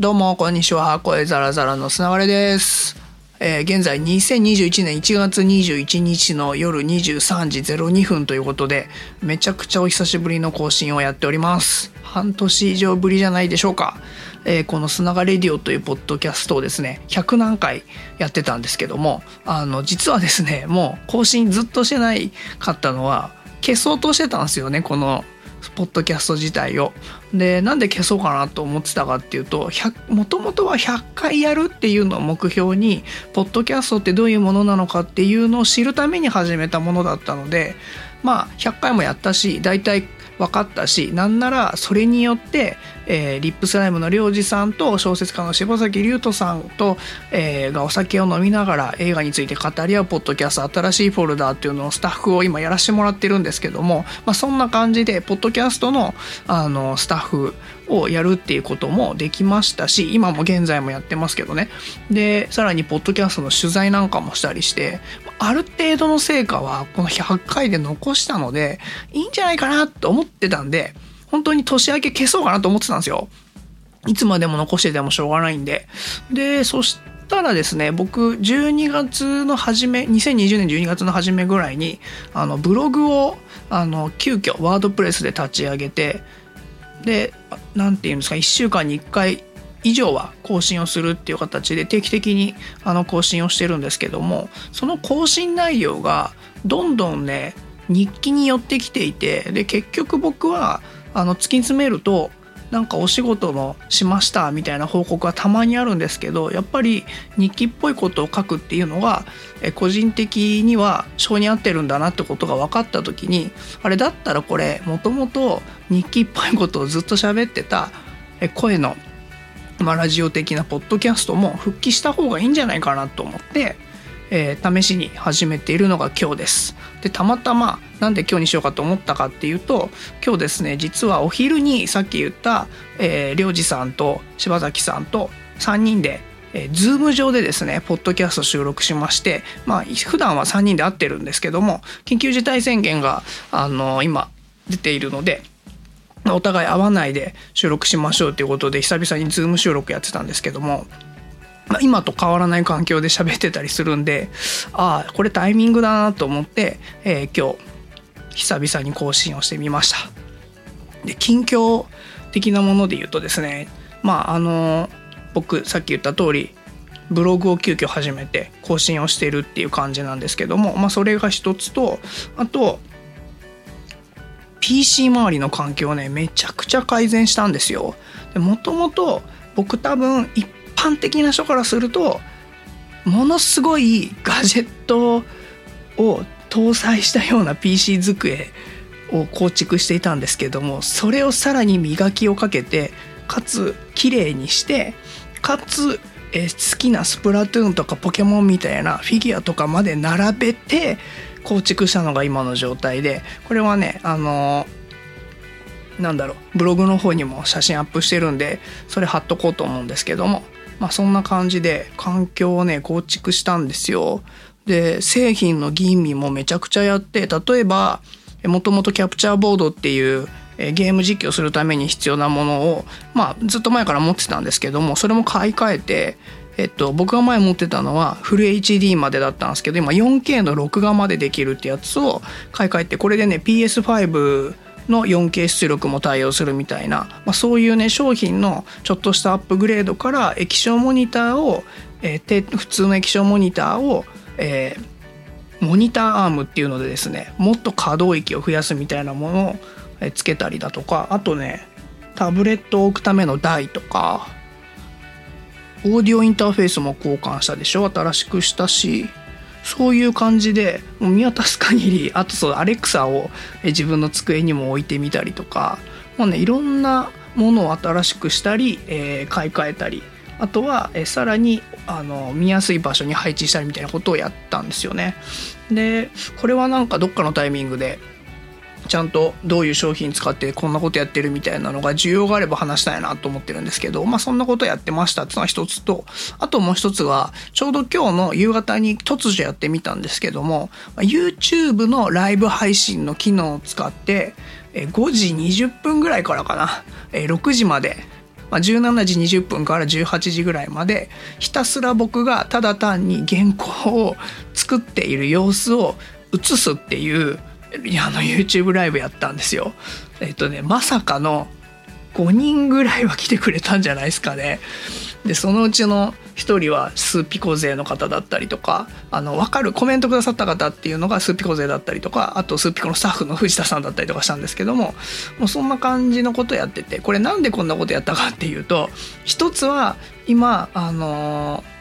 どうも、こんにちは。声ザラザラのつながれです。えー現在2021年1月21日の夜23時02分ということで、めちゃくちゃお久しぶりの更新をやっております。半年以上ぶりじゃないでしょうか。えーこの「砂がレディオ」というポッドキャストをですね100何回やってたんですけどもあの実はですねもう更新ずっとしてないかったのは消そうとしてたんですよねこのポッドキャスト自体を。でなんで消そうかなと思ってたかっていうともともとは100回やるっていうのを目標にポッドキャストってどういうものなのかっていうのを知るために始めたものだったのでまあ100回もやったし大体分かったしなんならそれによって、えーリップスライムの良二さんと小説家の柴崎龍斗さんと、えーがお酒を飲みながら映画について語り合うポッドキャスト新しいフォルダーっていうのをスタッフを今やらせてもらってるんですけども、まあ、そんな感じでポッドキャストのあのスタッフをやるっていうこともできましたし今も現在もやってますけどね。でさらにポッドキャストの取材なんかもしたりしてある程度の成果はこの100回で残したのでいいんじゃないかなと思ってたんで本当に年明け消そうかなと思ってたんですよ。いつまでも残しててもしょうがないんで。でそしたらですね僕12月の初め2020年12月の初めぐらいにあのブログをあの急遽ワードプレスで立ち上げてで何て言うんですか1週間に1回以上は更新をするっていう形で定期的にあの更新をしてるんですけどもその更新内容がどんどんね日記に寄ってきていてで結局僕はあの突き詰めるとなんかお仕事のしましたみたいな報告はたまにあるんですけどやっぱり日記っぽいことを書くっていうのが個人的には性に合ってるんだなってことが分かった時にあれだったらこれもともと日記っぽいことをずっと喋ってた声の、まあ、ラジオ的なポッドキャストも復帰した方がいいんじゃないかなと思って、えー試しに始めているのが今日です。でたまたまなんで今日にしようかと思ったかっていうと今日ですね実はお昼にさっき言った、えー、良二さんと柴崎さんと3人でえー、ズーム上でですねポッドキャスト収録しましてまあ普段は3人で会ってるんですけども緊急事態宣言があの今出ているのでお互い会わないで収録しましょうということで久々にズーム収録やってたんですけども、ま、今と変わらない環境で喋ってたりするんでああこれタイミングだなと思って、えー今日久々に更新をしてみました。で近況的なもので言うとですねまああの僕さっき言った通りブログを急遽始めて更新をしてるっていう感じなんですけども、まあ、それが一つとあと PC 周りの環境をねめちゃくちゃ改善したんですよ。もともと僕多分一般的な人からするとものすごいガジェットを搭載したような PC 机を構築していたんですけどもそれをさらに磨きをかけてかつ綺麗にしてかつ、え好きなスプラトゥーンとかポケモンみたいなフィギュアとかまで並べて構築したのが今の状態でこれはねあのなんだろうブログの方にも写真アップしてるんでそれ貼っとこうと思うんですけどもまあそんな感じで環境をね構築したんですよ。で製品の吟味もめちゃくちゃやって例えばもともとキャプチャーボードっていうゲーム実況するために必要なものを、まあ、ずっと前から持ってたんですけどもそれも買い替えて、えっと、僕が前持ってたのはフル HD までだったんですけど今 4K の録画までできるってやつを買い替えてこれでね PS5 の 4K 出力も対応するみたいな、まあ、そういうね商品のちょっとしたアップグレードから液晶モニターを、えー普通の液晶モニターを、えーモニターアームっていうのでですねもっと可動域を増やすみたいなものをつけたりだとかあとねタブレットを置くための台とかオーディオインターフェースも交換したでしょ？新しくしたしそういう感じでもう見渡す限りあとそうアレクサを自分の机にも置いてみたりとかもうねいろんなものを新しくしたり、えー買い替えたりあとは、えーさらにあの見やすい場所に配置したりみたいなことをやったんですよね。でこれはなんかどっかのタイミングでちゃんとどういう商品使ってこんなことやってるみたいなのが需要があれば話したいなと思ってるんですけどまあそんなことやってましたっていうのは一つとあともう一つはちょうど今日の夕方に突如やってみたんですけども YouTube のライブ配信の機能を使って5時20分ぐらいからかな6時までままあ、17時20分から18時ぐらいまでひたすら僕がただ単に原稿を作っている様子を映すっていうあの YouTube ライブやったんですよ。えっとねまさかの5人ぐらいは来てくれたんじゃないですかね。でそのうちの1人はスーピコ勢の方だったりとかあの分かるコメントくださった方っていうのがスーピコ勢だったりとかあとスーピコのスタッフの藤田さんだったりとかしたんですけどももうそんな感じのことやっててこれなんでこんなことやったかっていうと一つは今あのー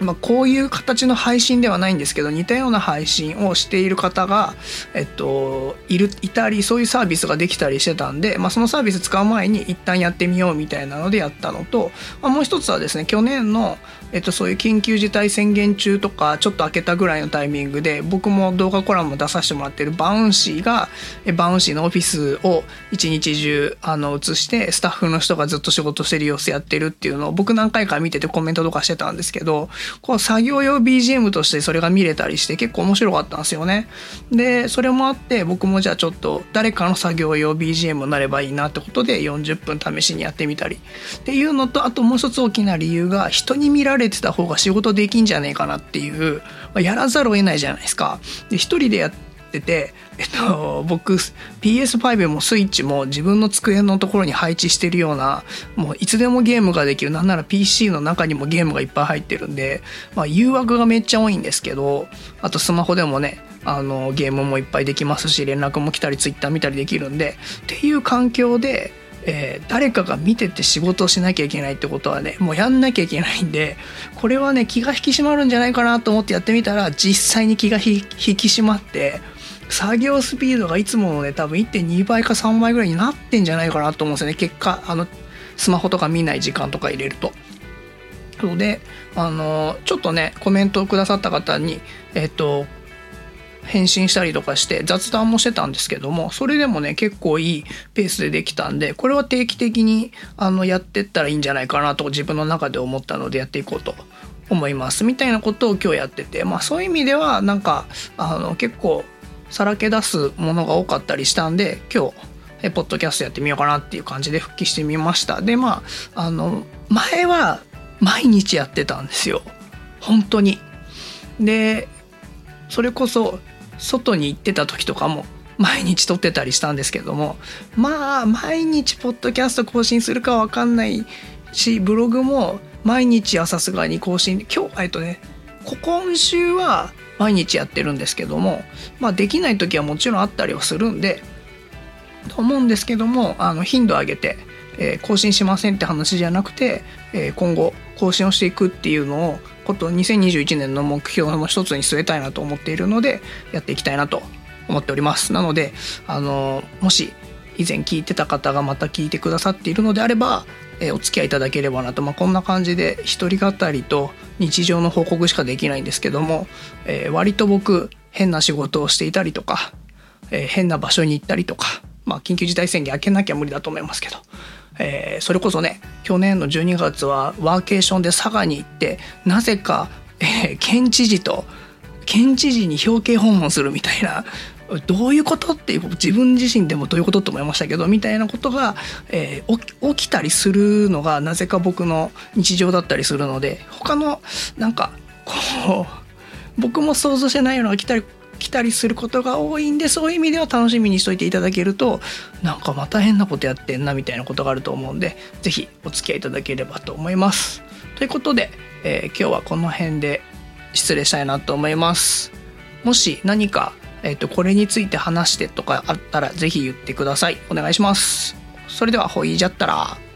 まあ、こういう形の配信ではないんですけど似たような配信をしている方が、えっと、いるいたりそういうサービスができたりしてたんで、まあ、そのサービス使う前に一旦やってみようみたいなのでやったのと、まあ、もう一つはですね去年のえっと、そういう緊急事態宣言中とかちょっと開けたぐらいのタイミングで僕も動画コラム出させてもらってるバウンシーがバウンシーのオフィスを一日中あの映してスタッフの人がずっと仕事してる様子やってるっていうのを僕何回か見ててコメントとかしてたんですけどこう作業用 BGM としてそれが見れたりして結構面白かったんですよね。でそれもあって僕もじゃあちょっと誰かの作業用 BGM になればいいなってことで40分試しにやってみたりっていうのとあともう一つ大きな理由が人に見られれてた方が仕事できんじゃねえかなっていう、まあ、やらざるを得ないじゃないですか。で一人でやってて、えっと、僕 PS5 もスイッチも自分の机のところに配置してるようなもういつでもゲームができるなんなら PC の中にもゲームがいっぱい入ってるんで、まあ、誘惑がめっちゃ多いんですけどあとスマホでもねあのゲームもいっぱいできますし連絡も来たり Twitter 見たりできるんでっていう環境でえー、誰かが見てて仕事をしなきゃいけないってことはねもうやんなきゃいけないんでこれはね気が引き締まるんじゃないかなと思ってやってみたら実際に気が引き締まって作業スピードがいつものね多分1.2倍か3倍ぐらいになってんじゃないかなと思うんですよね結果あのスマホとか見ない時間とか入れると。のであのちょっとねコメントをくださった方にえっと返信したりとかして雑談もしてたんですけどもそれでもね結構いいペースでできたんでこれは定期的にあのやってったらいいんじゃないかなと自分の中で思ったのでやっていこうと思います。みたいなことを今日やっててまあそういう意味ではなんかあの結構さらけ出すものが多かったりしたんで今日えポッドキャストやってみようかなっていう感じで復帰してみました。でまああの前は毎日やってたんですよ。本当に。でそれこそ外に行ってた時とかも毎日撮ってたりしたんですけどもまあ毎日ポッドキャスト更新するかわかんないしブログも毎日はさすがに更新今日えっとね今週は毎日やってるんですけどもまあできない時はもちろんあったりはするんでと思うんですけどもあの頻度上げて、えー、更新しませんって話じゃなくて、えー、今後更新をしていくっていうのをこと2021年の目標の一つに据えたいなと思っているのでやっていきたいなと思っております。なのであのもし以前聞いてた方がまた聞いてくださっているのであれば、えー、お付き合いいただければなと、まあ、こんな感じで一人語りと日常の報告しかできないんですけども、えー、割と僕変な仕事をしていたりとか、えー、変な場所に行ったりとかまあ緊急事態宣言開けなきゃ無理だと思いますけどえー、それこそね去年の12月はワーケーションで佐賀に行ってなぜか、えー、県知事と県知事に表敬訪問するみたいなどういうことっていう自分自身でもどういうことと思いましたけどみたいなことが、えー、起きたりするのがなぜか僕の日常だったりするので他のなんかこう僕も想像してないような起きたり来たりすることが多いんでそういう意味では楽しみにしといていただけるとなんかまた変なことやってんなみたいなことがあると思うんで是非お付き合いいただければと思います。ということで、えー、今日はこの辺で失礼したいなと思います。もし何か、えーと、これについて話してとかあったら是非言ってください。お願いします。それではほいじゃったら。